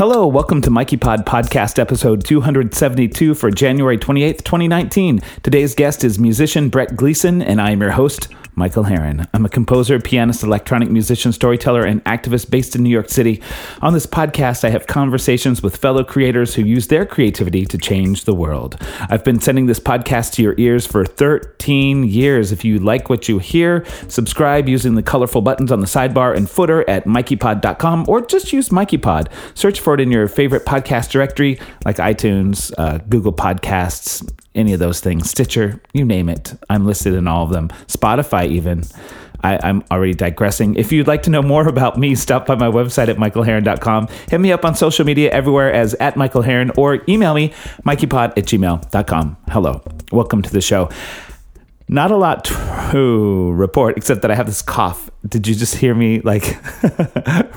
Hello, welcome to Mikey Pod Podcast episode 272 for January 28th, 2019. Today's guest is musician Brett Gleason, and I am your host, Michael Harren. I'm a composer, pianist, electronic musician, storyteller, and activist based in New York City. On this podcast, I have conversations with fellow creators who use their creativity to change the world. I've been sending this podcast to your ears for 13 years. If you like what you hear, subscribe using the colorful buttons on the sidebar and footer at mikeypod.com or just use MikeyPod. Search for it in your favorite podcast directory like iTunes, uh, Google Podcasts, any of those things, Stitcher, you name it. I'm listed in all of them. Spotify, even. I, am already digressing. If you'd like to know more about me, stop by my website at michaelharren.com. Hit me up on social media everywhere as at Michael Harren or email me, mikeypod at gmail.com. Hello. Welcome to the show. Not a lot to report except that I have this cough. Did you just hear me like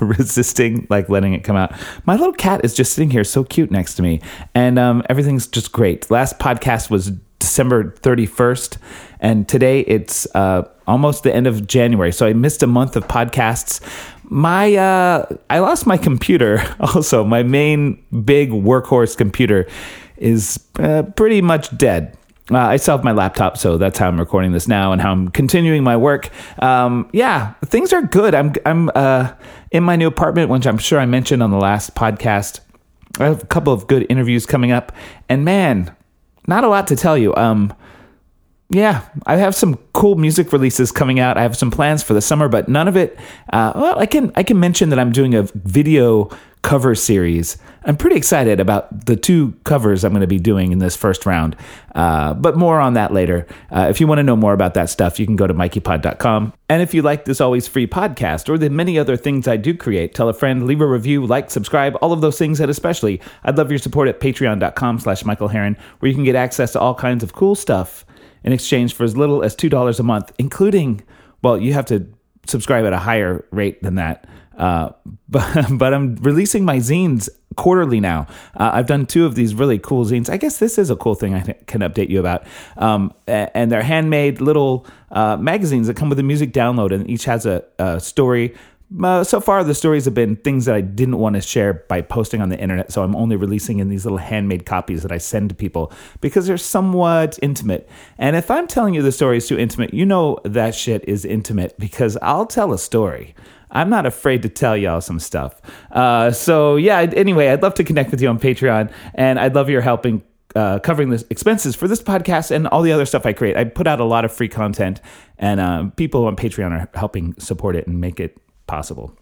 resisting, like letting it come out? My little cat is just sitting here so cute next to me, and um, everything's just great. Last podcast was December 31st, and today it's uh, almost the end of January. So I missed a month of podcasts. My uh, I lost my computer. Also, my main big workhorse computer is uh, pretty much dead. Uh, I still have my laptop, so that's how I'm recording this now and how I'm continuing my work. Um, yeah, things are good. I'm I'm uh, in my new apartment, which I'm sure I mentioned on the last podcast. I have a couple of good interviews coming up, and man, not a lot to tell you. Um, yeah, I have some cool music releases coming out. I have some plans for the summer, but none of it. Uh, well, I can I can mention that I'm doing a video cover series. I'm pretty excited about the two covers I'm going to be doing in this first round, uh, but more on that later. Uh, if you want to know more about that stuff, you can go to mikeypod.com. And if you like this always free podcast or the many other things I do create, tell a friend, leave a review, like, subscribe, all of those things, and especially, I'd love your support at patreon.com slash Michael Harren, where you can get access to all kinds of cool stuff in exchange for as little as $2 a month, including, well, you have to subscribe at a higher rate than that. Uh, but but I'm releasing my zines quarterly now. Uh, I've done two of these really cool zines. I guess this is a cool thing I can update you about. Um, and they're handmade little uh, magazines that come with a music download, and each has a, a story uh, so far, the stories have been things that I didn't want to share by posting on the internet. So I'm only releasing in these little handmade copies that I send to people because they're somewhat intimate. And if I'm telling you the story is too intimate, you know that shit is intimate because I'll tell a story. I'm not afraid to tell y'all some stuff. Uh, so yeah. Anyway, I'd love to connect with you on Patreon, and I'd love your helping uh, covering the expenses for this podcast and all the other stuff I create. I put out a lot of free content, and uh, people on Patreon are helping support it and make it possible.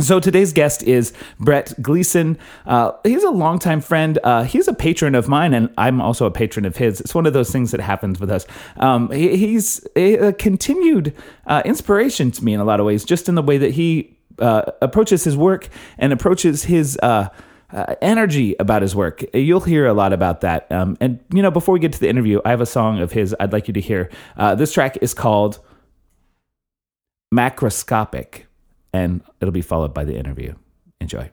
So today's guest is Brett Gleason. Uh, he's a longtime friend. Uh, he's a patron of mine, and I'm also a patron of his. It's one of those things that happens with us. Um, he, he's a, continued uh, inspiration to me in a lot of ways, just in the way that he uh, approaches his work and approaches his. Uh, uh, energy about his work. You'll hear a lot about that. Um, and, you know, before we get to the interview, I have a song of his I'd like you to hear. this track is called Macroscopic and it'll be followed by the interview. Enjoy.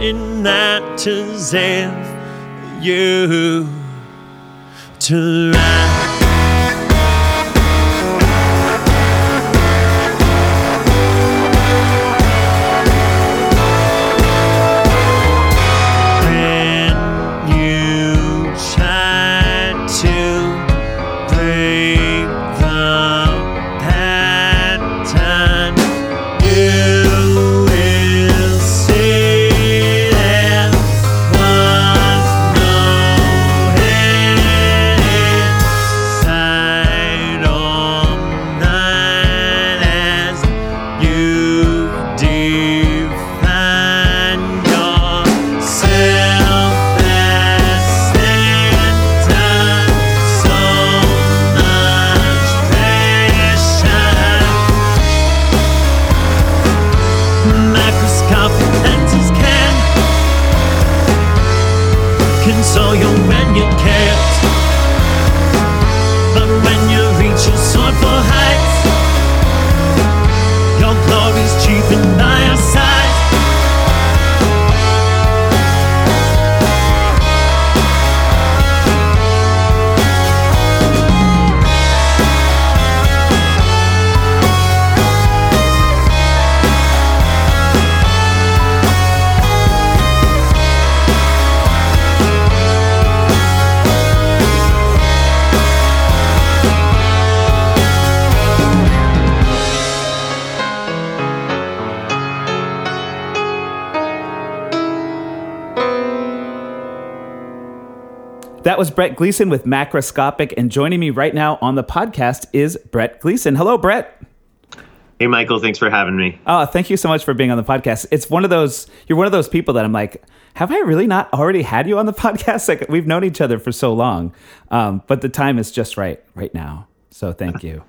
That it matters if you. When was Brett Gleason with Macroscopic, and joining me right now on the podcast is Brett Gleason. Hello, Brett. Hey, Michael, thanks for having me. Oh, thank you so much for being on the podcast. It's one of those you're one of those people that I'm like, have I really not already had you on the podcast? Like we've known each other for so long, um, but the time is just right right now. So thank you.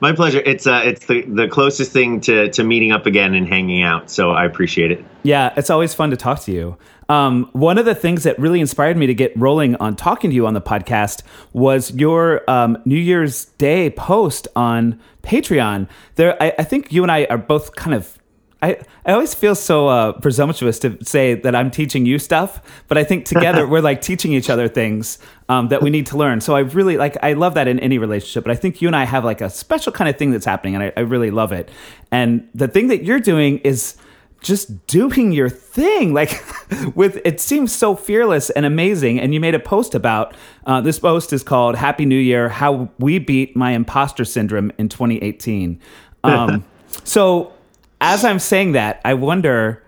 My pleasure. It's uh, it's the, the closest thing to, to meeting up again and hanging out, so I appreciate it. Yeah, it's always fun to talk to you. Um, one of the things that really inspired me to get rolling on talking to you on the podcast was your um, New Year's Day post on Patreon. There, I, I think you and I are both kind of. I, I always feel so uh, presumptuous to say that I'm teaching you stuff, but I think together we're like teaching each other things um, that we need to learn. So I really like I love that in any relationship, but I think you and I have like a special kind of thing that's happening, and I, I really love it. And the thing that you're doing is just doing your thing like with it seems so fearless and amazing and you made a post about uh, this post is called happy new year how we beat my imposter syndrome in 2018 um, so as i'm saying that i wonder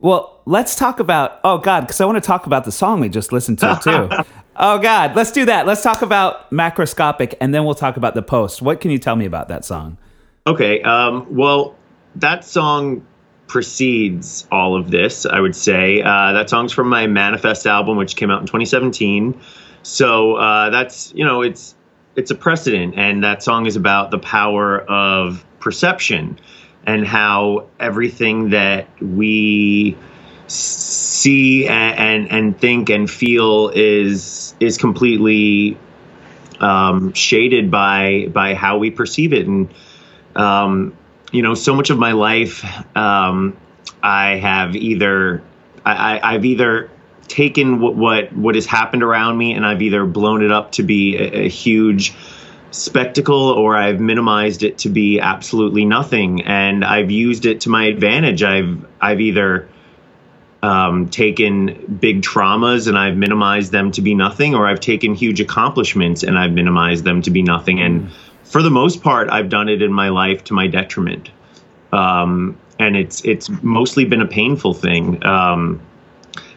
well let's talk about oh god because i want to talk about the song we just listened to too oh god let's do that let's talk about macroscopic and then we'll talk about the post what can you tell me about that song Okay. Um, well, that song precedes all of this, I would say. Uh, that song's from my Manifest album, which came out in 2017. So uh, that's, you know, it's it's a precedent, and that song is about the power of perception and how everything that we see and, and, and think and feel is is completely um, shaded by by how we perceive it. And um, you know so much of my life um, I have either I, I've either taken what, what what has happened around me and I've either blown it up to be a, a huge spectacle or I've minimized it to be absolutely nothing and I've used it to my advantage I've I've either um, taken big traumas and I've minimized them to be nothing, or I've taken huge accomplishments and I've minimized them to be nothing. And for the most part, I've done it in my life to my detriment. Um, and it's it's mostly been a painful thing. Um,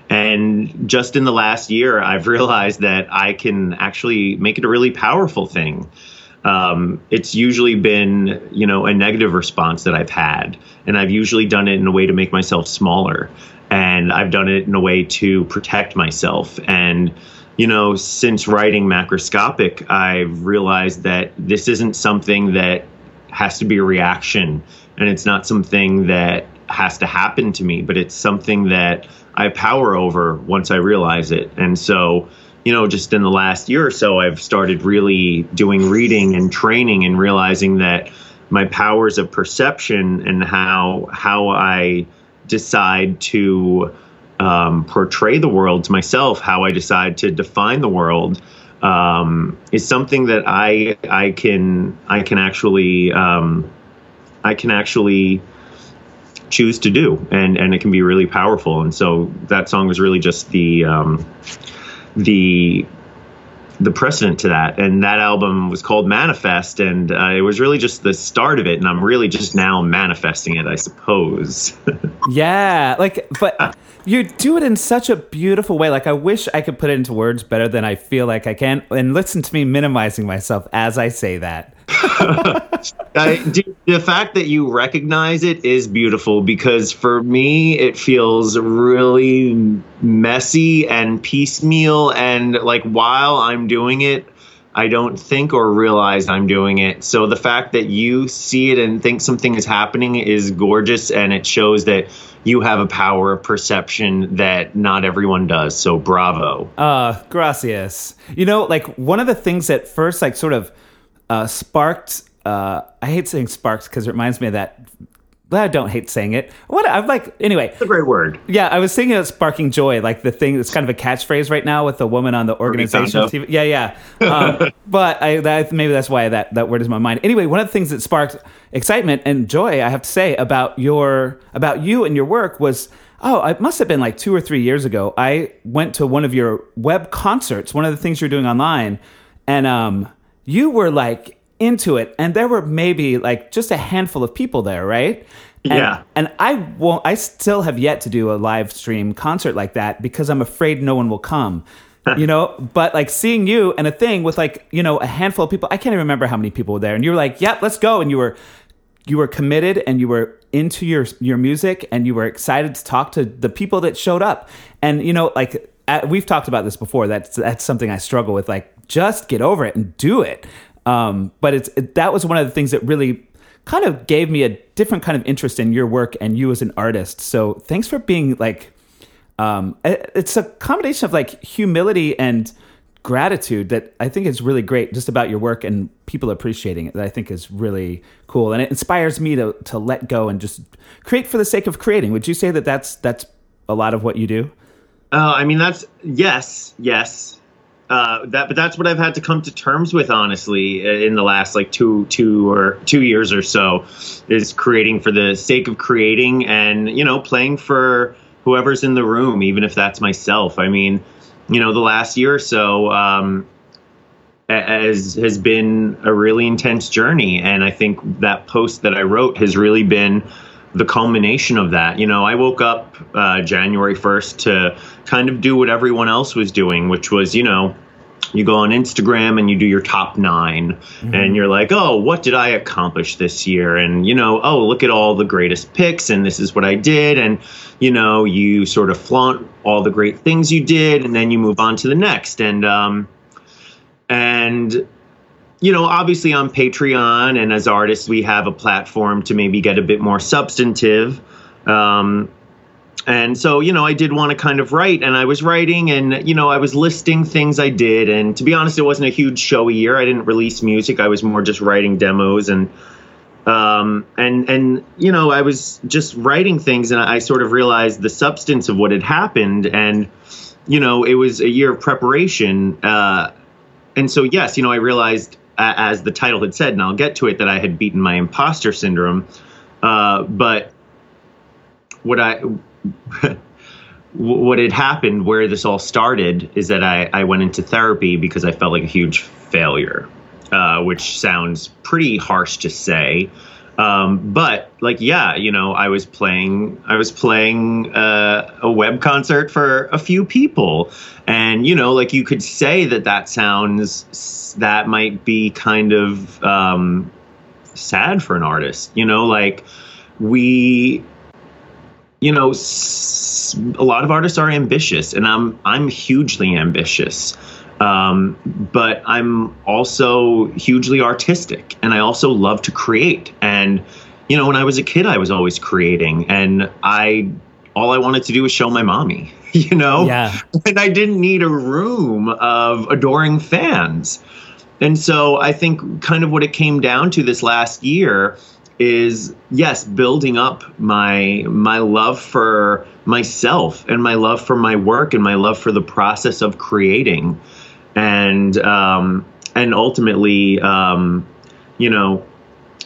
and just in the last year, I've realized that I can actually make it a really powerful thing. Um, it's usually been, you know, a negative response that I've had, and I've usually done it in a way to make myself smaller, and I've done it in a way to protect myself. And you know, since writing macroscopic, I've realized that this isn't something that has to be a reaction, and it's not something that has to happen to me, but it's something that I power over once I realize it. And so, you know, just in the last year or so, I've started really doing reading and training and realizing that my powers of perception and how how I decide to um, portray the world to myself, how I decide to define the world, um, is something that I I can I can actually um, I can actually choose to do, and and it can be really powerful. And so that song was really just the um, the the precedent to that. And that album was called Manifest, and uh, it was really just the start of it. And I'm really just now manifesting it, I suppose. yeah, like, but you do it in such a beautiful way. Like, I wish I could put it into words better than I feel like I can. And listen to me minimizing myself as I say that. I, the fact that you recognize it is beautiful because for me it feels really messy and piecemeal and like while I'm doing it I don't think or realize I'm doing it. So the fact that you see it and think something is happening is gorgeous and it shows that you have a power of perception that not everyone does. So bravo. Uh gracias. You know, like one of the things that first like sort of uh, sparked. Uh, I hate saying sparks because it reminds me of that. I don't hate saying it. What I'm like anyway. It's a great word. Yeah, I was thinking of sparking joy, like the thing that's kind of a catchphrase right now with the woman on the organization. TV. Yeah, yeah. Um, but I that, maybe that's why that that word is in my mind. Anyway, one of the things that sparked excitement and joy, I have to say, about your about you and your work was. Oh, it must have been like two or three years ago. I went to one of your web concerts, one of the things you're doing online, and um, you were like into it and there were maybe like just a handful of people there right? And, yeah. and i won't i still have yet to do a live stream concert like that because i'm afraid no one will come you know? But like seeing you and a thing with like you know a handful of people i can't even remember how many people were there and you were like yep let's go and you were you were committed and you were into your your music and you were excited to talk to the people that showed up. And you know like uh, we've talked about this before that's that's something i struggle with like just get over it and do it. Um, but it's it, that was one of the things that really kind of gave me a different kind of interest in your work and you as an artist. So thanks for being like, um, it's a combination of like humility and gratitude that I think is really great just about your work and people appreciating it that I think is really cool and it inspires me to to let go and just create for the sake of creating. Would you say that that's that's a lot of what you do? Uh, I mean that's yes, yes uh, that but that's what I've had to come to terms with honestly in the last like two two or two years or so is creating for the sake of creating and you know playing for whoever's in the room even if that's myself. I mean you know the last year or so um, has has been a really intense journey. And I think that post that I wrote has really been the culmination of that. You know, I woke up uh, January 1st to kind of do what everyone else was doing, which was, you know, you go on Instagram and you do your top 9 mm-hmm. and you're like, oh, what did I accomplish this year? And, you know, oh, look at all the greatest picks and this is what I did. And, you know, you sort of flaunt all the great things you did and then you move on to the next. And, um, and you know, obviously on Patreon and as artists, we have a platform to maybe get a bit more substantive. Um, and so, you know, I did want to kind of write, and I was writing, and you know, I was listing things I did. And to be honest, it wasn't a huge showy year. I didn't release music. I was more just writing demos and um, and and you know, I was just writing things, and I sort of realized the substance of what had happened, and you know, it was a year of preparation. Uh, and so, yes, you know, I realized as the title had said, and I'll get to it, that I had beaten my imposter syndrome. Uh, but what I what had happened, where this all started, is that I, I went into therapy because I felt like a huge failure, uh, which sounds pretty harsh to say. Um, but like, yeah, you know, I was playing, I was playing uh, a web concert for a few people, and you know, like you could say that that sounds that might be kind of um, sad for an artist, you know, like we, you know, s- a lot of artists are ambitious, and I'm I'm hugely ambitious. Um, but I'm also hugely artistic and I also love to create. And, you know, when I was a kid, I was always creating, and I all I wanted to do was show my mommy, you know, Yeah. and I didn't need a room of adoring fans. And so I think kind of what it came down to this last year is yes, building up my my love for myself and my love for my work and my love for the process of creating, and um, and ultimately, um, you know,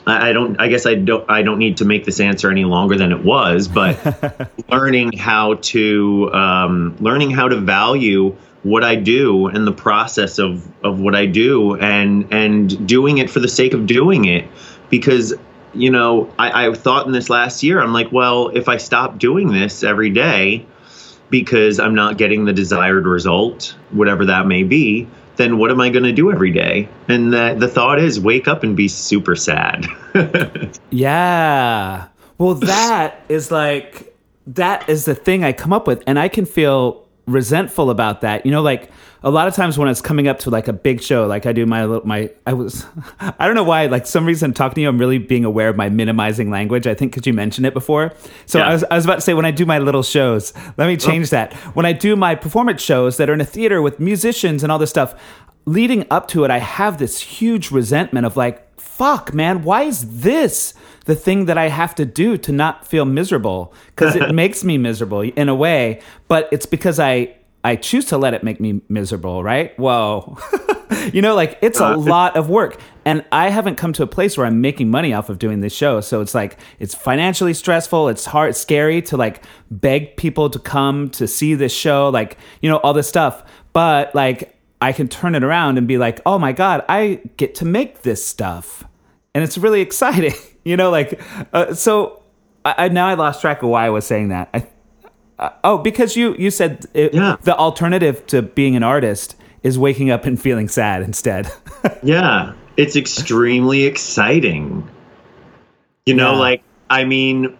I I don't. I guess I don't. I don't need to make this answer any longer than it was. But learning how to um, learning how to value what I do and the process of of what I do, and and doing it for the sake of doing it, because you know I, I thought in this last year I'm like, well, if I stop doing this every day because I'm not getting the desired result, whatever that may be, then what am I going to do every day? And the, the thought is wake up and be super sad. Yeah. Well, that is like that is the thing I come up with, and I can feel resentful about that. You know, like a lot of times when it's coming up to like a big show, like I do my little my I was I don't know why like some reason talking to you, I'm really being aware of my minimizing language. I think because you mentioned it before. So Yeah. I was I was about to say when I do my little shows, let me change oh. that. When I do my performance shows that are in a theater with musicians and all this stuff, leading up to it, I have this huge resentment of like, fuck, man, why is this the thing that I have to do to not feel miserable? Because it makes me miserable in a way, but it's because I I choose to let it make me miserable, right? Whoa. you know, like it's a uh, lot of work. And I haven't come to a place where I'm making money off of doing this show. So it's like it's financially stressful, it's hard, scary to like beg people to come to see this show, like, you know, all this stuff. But like I can turn it around and be like, oh my God, I get to make this stuff. And it's really exciting, you know, like, uh, so I, I now I lost track of why I was saying that. I, uh, oh, because you, you said it, Yeah. the alternative to being an artist is waking up and feeling sad instead. yeah, it's extremely exciting. You know, Yeah. like I mean,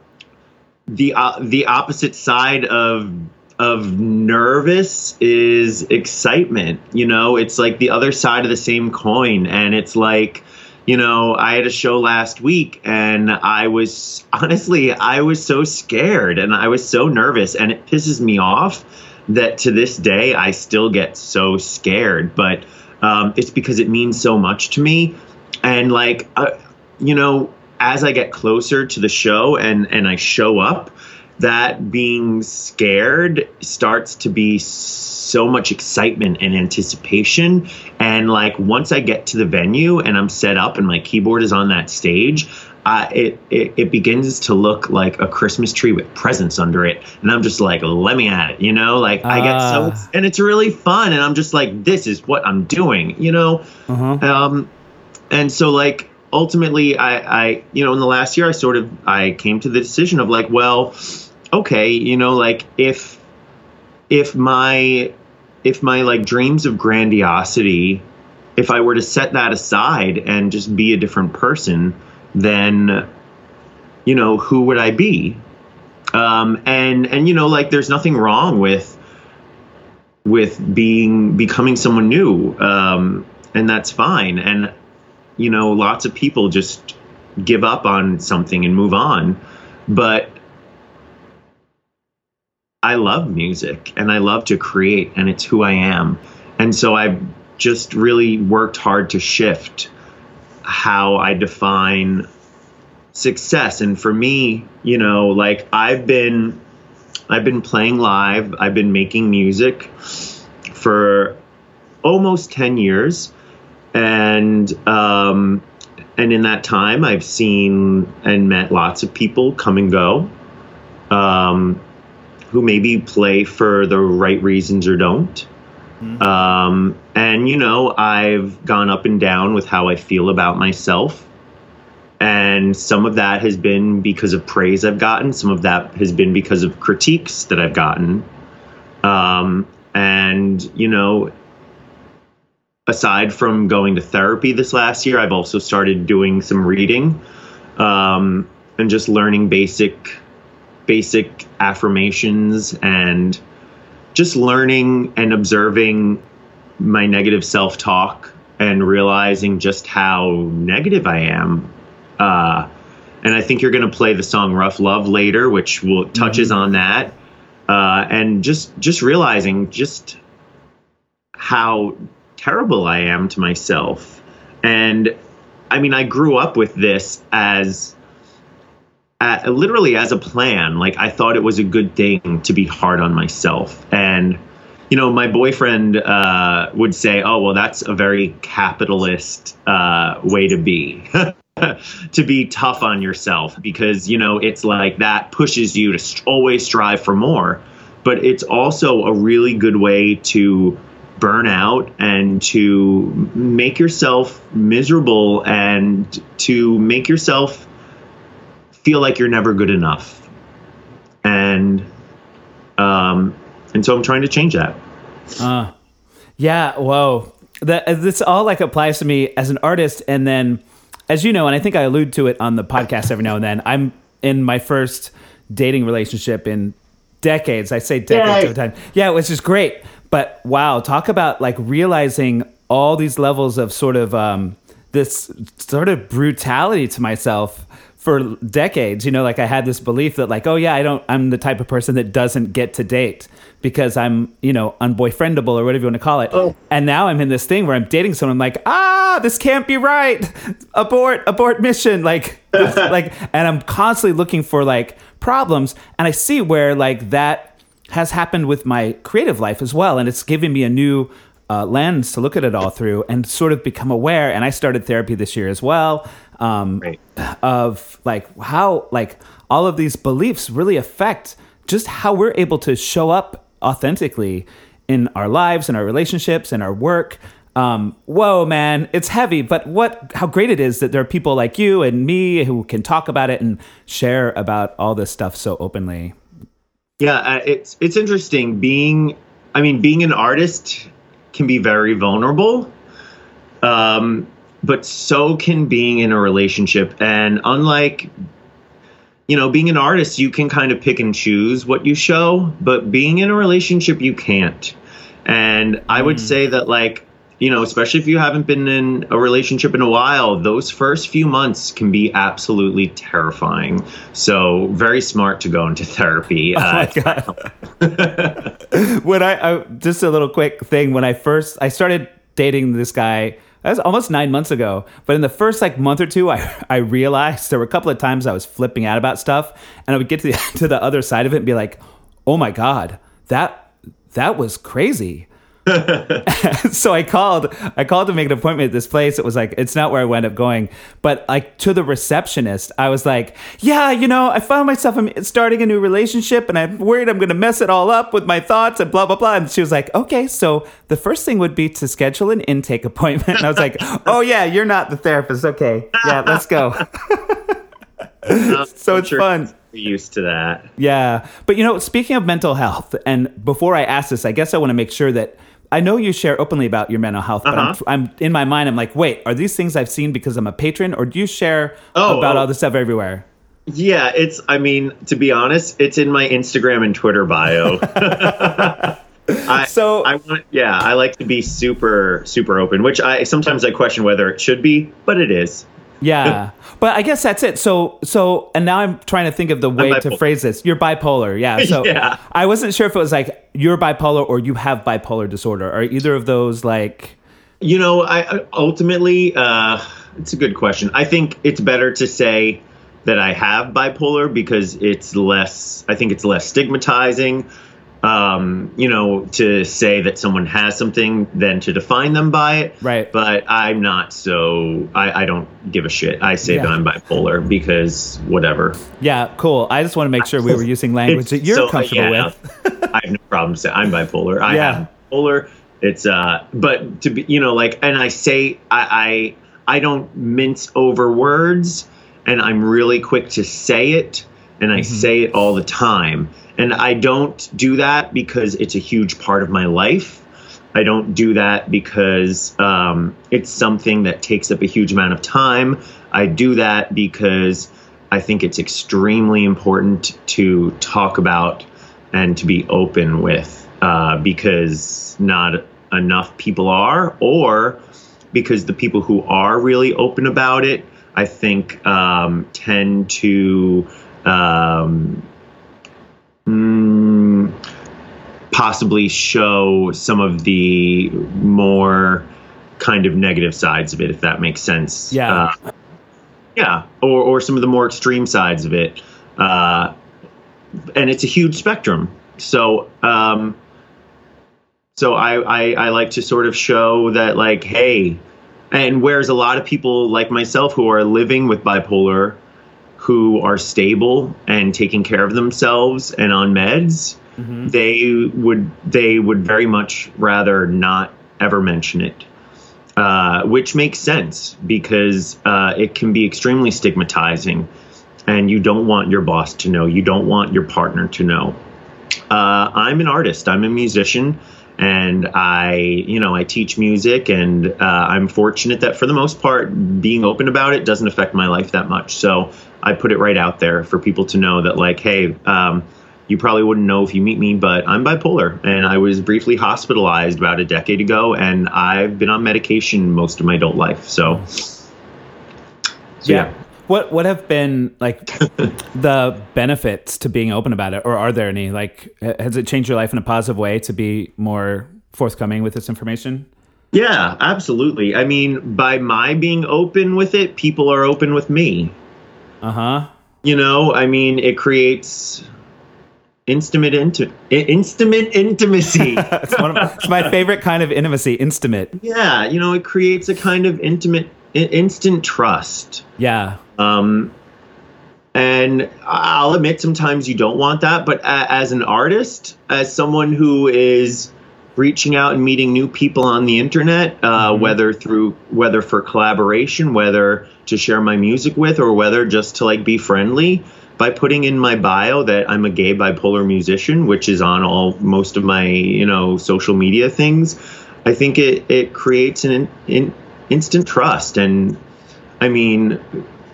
the uh, the opposite side of of nervous is excitement. You know, it's like the other side of the same coin, and it's like. You know, I had a show last week and I was honestly, I was so scared and I was so nervous and it pisses me off that to this day I still get so scared. But um, it's because it means so much to me. And like, uh, you know, as I get closer to the show and and I show up, that being scared starts to be so much excitement and anticipation. And like once I get to the venue and I'm set up and my keyboard is on that stage. Uh, it, it it begins to look like a Christmas tree with presents under it, and I'm just like, let me at it, you know. Like I get so, Ah. and it's really fun, and I'm just like, this is what I'm doing, you know. Um, and so like ultimately I, I you know in the last year i sort of i came to the decision of like well okay you know like if if my if my like dreams of grandiosity if i were to set that aside and just be a different person then you know who would i be? Um and and you know like there's nothing wrong with with being becoming someone new um and that's fine. And you know lots of people just give up on something and move on. But i love music and i love to create and it's who i am. And so i've just really worked hard to shift how i define success. And for me you know like i've been i've been playing live. I've been making music for almost 10 years. And um, and in that time i've seen and met lots of people come and go. Um, who maybe play for the right reasons or don't. Um, and you know i've gone up and down with how i feel about myself. And some of that has been because of praise i've gotten. Some of that has been because of critiques that i've gotten. Um, and you know aside from going to therapy this last year, I've also started doing some reading um, and just learning basic basic affirmations and just learning and observing my negative self-talk and realizing just how negative I am. Uh, and I think you're going to play the song "Rough Love" later, which will touches on that, uh, and just just realizing just how terrible I am to myself, and I mean, I grew up with this as literally as a plan. Like I thought it was a good thing to be hard on myself, and you know, my boyfriend uh, would say, "Oh, well, that's a very capitalist uh, way to be." to be tough on yourself because you know it's like that pushes you to always strive for more but it's also a really good way to burn out and to make yourself miserable and to make yourself feel like you're never good enough and um and so i'm trying to change that Uh, yeah, whoa. That this all like applies to me as an artist, and then, as you know, and I think I allude to it on the podcast every now and then. I'm in my first dating relationship in decades. I say decades Yay. at a time. Yeah, which is great. But wow, talk about like realizing all these levels of sort of um, this sort of brutality to myself for decades. You know, like I had this belief that like, oh yeah, I don't. I'm the type of person that doesn't get to date because I'm you know unboyfriendable or whatever you want to call it. Oh. And now I'm in this thing where I'm dating someone. I'm like, ah, this can't be right. Abort, abort mission. Like, this- like, and I'm constantly looking for like problems, and I see where like that has happened with my creative life as well, and it's given me a new uh, lens to look at it all through and sort of become aware. And I started therapy this year as well. Um, Right. of like how like all of these beliefs really affect just how we're able to show up authentically in our lives and our relationships and our work um, whoa man it's heavy but what how great it is that there are people like you and me who can talk about it and share about all this stuff so openly Yeah, uh, it's it's interesting being. I mean, being an artist can be very vulnerable, um, but so can being in a relationship. And unlike, you know, being an artist, you can kind of pick and choose what you show, but being in a relationship, you can't. And I would say that, like, you know, especially if you haven't been in a relationship in a while, those first few months can be absolutely terrifying. So, very smart to go into therapy. Oh Uh, my God. when I, I just a little quick thing when I first I started dating this guy that was almost nine months ago but in the first like month or two I, I realized there were a couple of times I was flipping out about stuff and I would get to the, to the other side of it and be like oh my god that that was crazy so I called. I called to make an appointment at this place. It was like it's not where I wound up going, but like to the receptionist, I was like, "Yeah, you know, I found myself I'm starting a new relationship, and I'm worried I'm going to mess it all up with my thoughts and blah blah blah." And she was like, "Okay, so the first thing would be to schedule an intake appointment." And I was like, "Oh yeah, you're not the therapist. Okay, yeah, let's go." so it's sure fun. you're used to that. Yeah. But you know, speaking of mental health, and before I ask this, I guess I want to make sure that I know you share openly about your mental health, but I'm, Uh-huh. I'm in my mind, I'm like, wait, are these things I've seen because I'm a patron, or do you share Oh, about oh. all this stuff everywhere? Yeah, it's. I mean, to be honest, it's in my Instagram and Twitter bio. I, So- I want. Yeah, I like to be super, super open. Which I sometimes I question whether it should be, but it is. Yeah. but I guess that's it. So, so, and now I'm trying to think of the way to phrase this. You're bipolar. Yeah. So Yeah. I wasn't sure if it was like you're bipolar or you have bipolar disorder. Are either of those like, You know, I I- ultimately, uh, it's a good question. I think it's better to say that I have bipolar because it's less. I think it's less stigmatizing. Um, you know, to say that someone has something than to define them by it. Right. But I'm not so. I, I don't give a shit. I say Yeah. that I'm bipolar because whatever. yeah, cool. I just want to make sure we were using language that you're so- comfortable yeah, with. I have no problem saying I'm bipolar. I Yeah. have bipolar. It's uh, but to be, you know, like, and I say I I I don't mince over words, and I'm really quick to say it, and I say it all the time, and I don't do that because it's a huge part of my life. I don't do that because um, it's something that takes up a huge amount of time. I do that because I think it's extremely important to talk about and to be open with uh, because not enough people are, or because the people who are really open about it, I think um, tend to um, mm, possibly show some of the more kind of negative sides of it, if that makes sense. Yeah. Uh, yeah, or or some of the more extreme sides of it, uh, and it's a huge spectrum. So, um, so I, I I like to sort of show that like, hey, and whereas a lot of people like myself who are living with bipolar, who are stable and taking care of themselves and on meds, they would they would very much rather not ever mention it uh, which makes sense because uh, it can be extremely stigmatizing, and you don't want your boss to know. You don't want your partner to know. Uh, I'm an artist. I'm a musician, and I, you know, I teach music, and uh, I'm fortunate that for the most part, being open about it doesn't affect my life that much. So I put it right out there for people to know that, like, hey. Um, you probably wouldn't know if you meet me, but I'm bipolar, and I was briefly hospitalized about a decade ago, and I've been on medication most of my adult life. So, so yeah. What what have been like the benefits to being open about it, or are there any? Like, has it changed your life in a positive way to be more forthcoming with this information? Yeah, absolutely. I mean, by my being open with it, people are open with me. Uh huh. You know, I mean, it creates intimate inti- intimate intimacy. It's one of it's my favorite kind of intimacy, intimate. yeah, you know, it creates a kind of intimate, i- instant trust. Yeah. Um, and I'll admit sometimes you don't want that, but a- as an artist, as someone who is reaching out and meeting new people on the internet, uh, whether through whether for collaboration, whether to share my music with, or whether just to like be friendly, by putting in my bio that I'm a gay bipolar musician, which is on all most of my you know social media things, I think it it creates an in, instant trust and. I mean,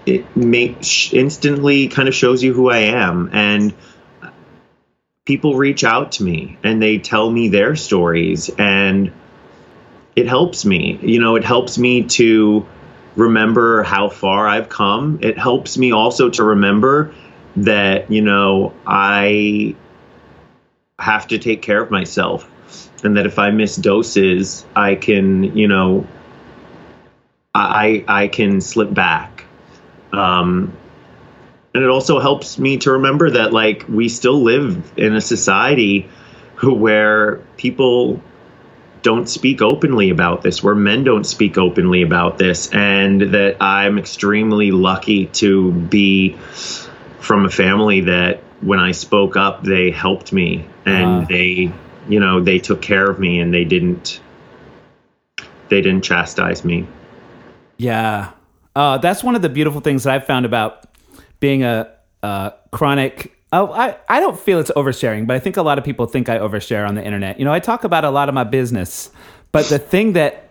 it makes instantly kind of shows you who I am, and people reach out to me and they tell me their stories, and it helps me. You know, it helps me to remember how far I've come. It helps me also to remember that you know I have to take care of myself, and that if I miss doses, I can you know I I can slip back. Um, and it also helps me to remember that like we still live in a society who, where people don't speak openly about this, where men don't speak openly about this, and that I'm extremely lucky to be from a family that when I spoke up, they helped me and Ah. they, you know, they took care of me and they didn't, they didn't chastise me. Yeah. Uh, that's one of the beautiful things that I've found about being a, a chronic. Oh, I, I don't feel it's oversharing, but I think a lot of people think I overshare on the internet. You know, I talk about a lot of my business, but the thing that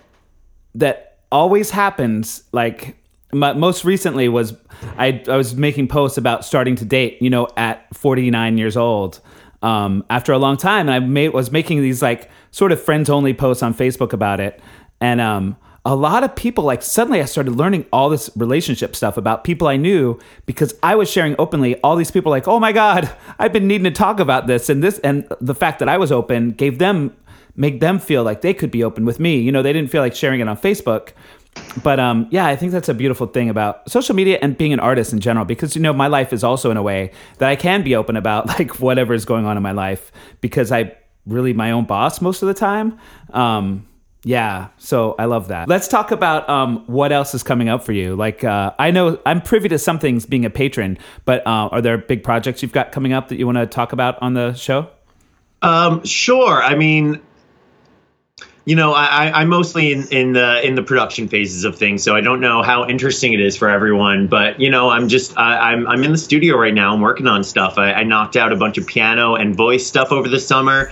that always happens, like my, most recently, was I I was making posts about starting to date. You know, at 49 years old, um, after a long time, and I made was making these like sort of friends only posts on Facebook about it, and um, a lot of people like suddenly I started learning all this relationship stuff about people I knew because I was sharing openly. All these people like, oh my god, I've been needing to talk about this and this, and the fact that I was open gave them make them feel like they could be open with me. You know, they didn't feel like sharing it on Facebook. But um, yeah, I think that's a beautiful thing about social media and being an artist in general, because you know my life is also in a way that I can be open about like whatever is going on in my life because I really my own boss most of the time. Um, yeah, so I love that. Let's talk about um, what else is coming up for you. Like uh, I know I'm privy to some things being a patron, but uh, are there big projects you've got coming up that you want to talk about on the show? Um, sure. I mean, you know, I, I'm mostly in, in the in the production phases of things, so I don't know how interesting it is for everyone. But you know, I'm just I, I'm I'm in the studio right now. I'm working on stuff. I, I knocked out a bunch of piano and voice stuff over the summer.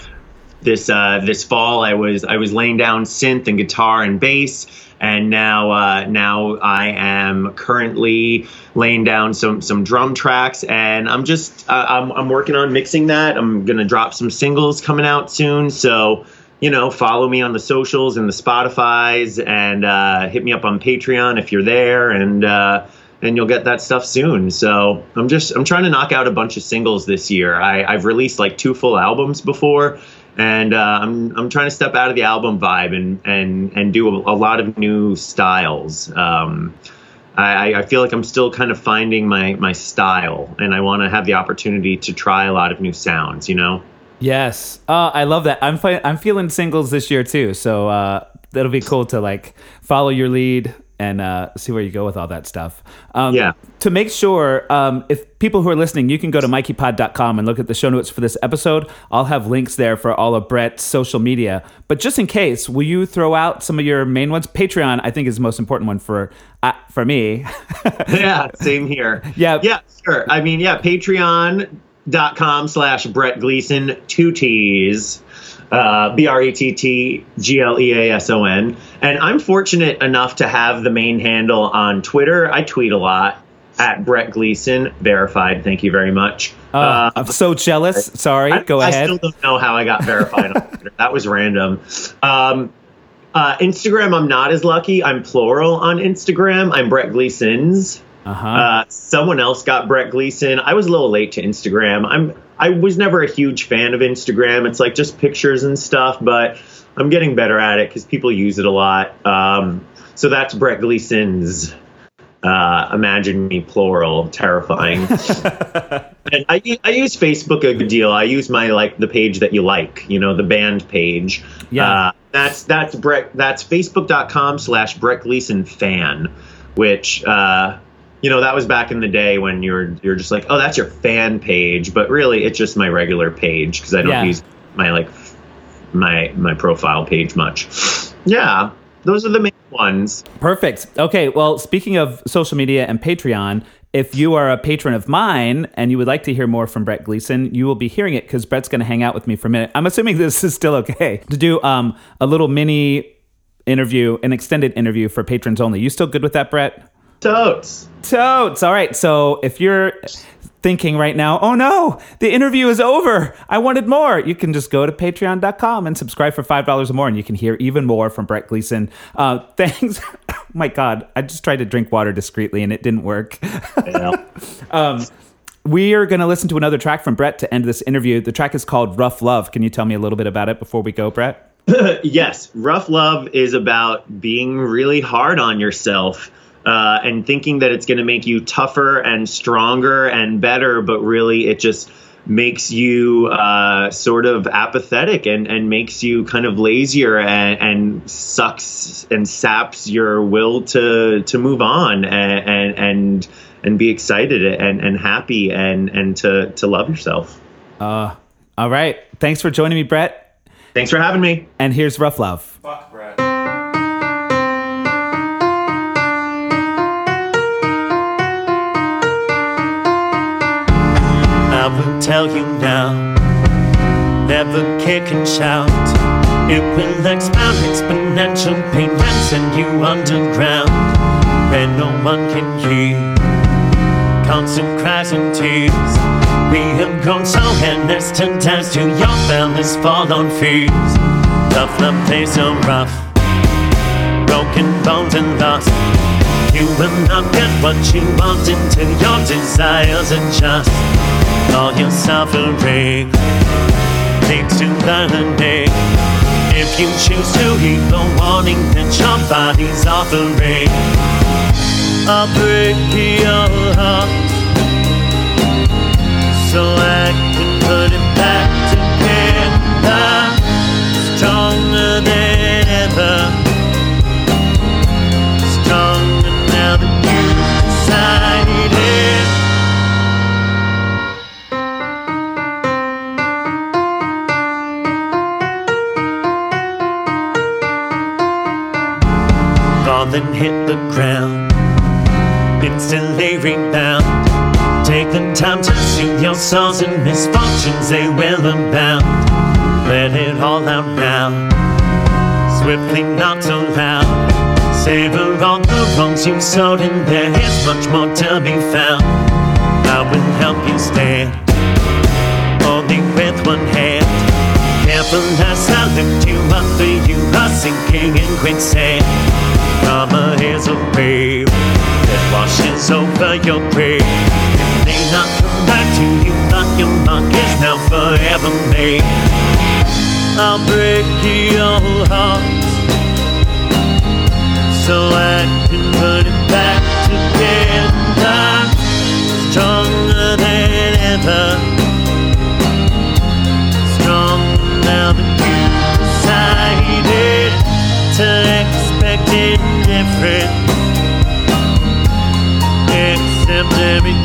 This uh, this fall, I was I was laying down synth and guitar and bass, and now uh, now I am currently laying down some some drum tracks, and I'm just uh, I'm I'm working on mixing that. I'm gonna drop some singles coming out soon, so you know, follow me on the socials and the Spotify's and uh, hit me up on Patreon if you're there. And, uh, and you'll get that stuff soon. So I'm just I'm trying to knock out a bunch of singles this year. I, I've released like two full albums before, and uh, I'm I'm trying to step out of the album vibe and and and do a, a lot of new styles. Um, I, I feel like I'm still kind of finding my my style, and I want to have the opportunity to try a lot of new sounds. You know. Yes, uh, I love that. I'm fi- I'm feeling singles this year too, so uh, that'll be cool to like follow your lead and uh, see where you go with all that stuff. Um, Yeah. To make sure, um, if people who are listening, you can go to mikeypod.com and look at the show notes for this episode. I'll have links there for all of Brett's social media. But just in case, will you throw out some of your main ones? Patreon, I think, is the most important one for uh, for me. yeah, same here. Yeah. Yeah, sure. I mean, yeah, patreon.com slash Brett Gleason, two T's, uh, B R E T T G L E A S O N. And I'm fortunate enough to have the main handle on Twitter. I tweet a lot at Brett Gleason, verified. Thank you very much. Uh, I'm so jealous. Sorry, I, go I ahead. I still don't know how I got verified on Twitter. That was random. Um, uh, Instagram, I'm not as lucky. I'm plural on Instagram. I'm Brett Gleason's. Uh-huh. Uh, someone else got Brett Gleason. I was a little late to Instagram. I'm I was never a huge fan of Instagram. It's like just pictures and stuff, but I'm getting better at it because people use it a lot. Um, so that's Brett Gleason's. Uh, imagine me plural, terrifying. and I, I use Facebook a good deal. I use my like the page that you like, you know, the band page. Yeah. Uh, that's that's Brett. That's Facebook.com slash Brett Gleason fan, which uh, you know that was back in the day when you're you're just like, oh, that's your fan page, but really it's just my regular page because I don't Yeah. use my like my my profile page much. Yeah, those are the main ones. Perfect. Okay. Well, speaking of social media and Patreon, if you are a patron of mine and you would like to hear more from Brett Gleason, you will be hearing it because Brett's going to hang out with me for a minute. I'm assuming this is still okay to do um, a little mini interview, an extended interview for patrons only. You still good with that, Brett? Totes. Totes. All right. So if you're thinking right now, oh no, the interview is over. I wanted more. You can just go to patreon.com and subscribe for $5 or more, and you can hear even more from Brett Gleason. Uh, thanks. my God, I just tried to drink water discreetly and it didn't work. Yeah. we are going to listen to another track from Brett to end this interview. The track is called Rough Love. Can you tell me a little bit about it before we go, Brett? yes, rough love is about being really hard on yourself uh, and thinking that it's going to make you tougher and stronger and better, but really it just makes you uh, sort of apathetic and, and makes you kind of lazier and, and sucks and saps your will to to move on and and and, and be excited and, and happy and, and to, to love yourself. Uh, all right. Thanks for joining me, Brett. Thanks for having me. And here's Rough Love. I tell you now. Never kick and shout. It will expound exponential pain and send you underground where no one can hear. Constant cries and tears. We have grown so anesthetized to your fellas fall on fears. Tough love plays so rough. Broken bones and lost. You will not get what you want until your desires adjust. All your suffering leads to learning. If you choose to heed the warning that your body's offering, I'll break your heart so I souls and misfortunes, they will abound. Let it all out now, swiftly not so loud. Savor all the wrongs you sowed, and there is much more to be found. I will help you stand, only with one hand. As I lift you up, for you are sinking in quicksand. Karma is a wave that washes over your grave. Forever. I'll break your heart so I can put it back together, stronger than ever. Strong now that you decided to expect it different. Accept everything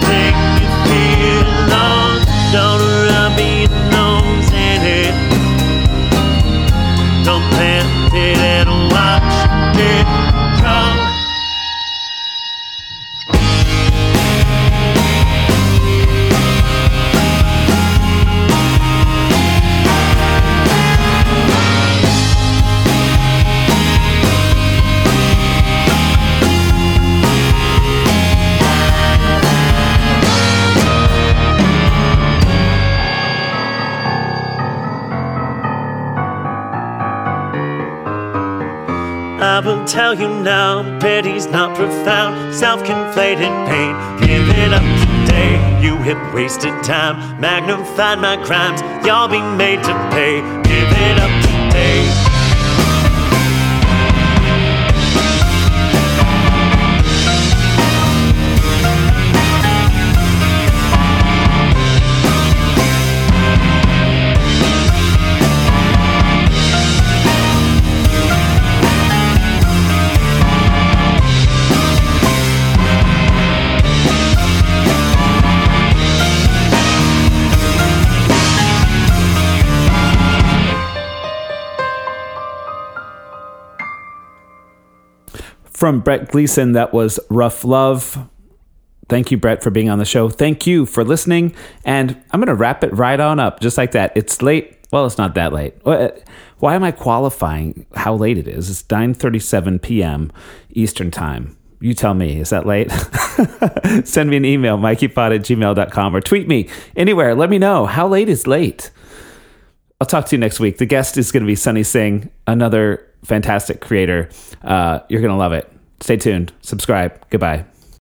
tell you now, pity's not profound, self-conflated pain. Give it up today, you have wasted time, magnified my crimes, y'all be made to pay. Give it up today. From Brett Gleason, that was Rough Love. Thank you, Brett, for being on the show. Thank you for listening. And I'm going to wrap it right on up, just like that. It's late. Well, it's not that late. Why am I qualifying how late it is? It's 9.37 p.m. Eastern Time. You tell me, is that late? Send me an email, mikeypod at gmail.com, or tweet me anywhere. Let me know how late is late. I'll talk to you next week. The guest is going to be Sunny Singh, another fantastic creator. Uh, you're going to love it. Stay tuned. Subscribe. Goodbye.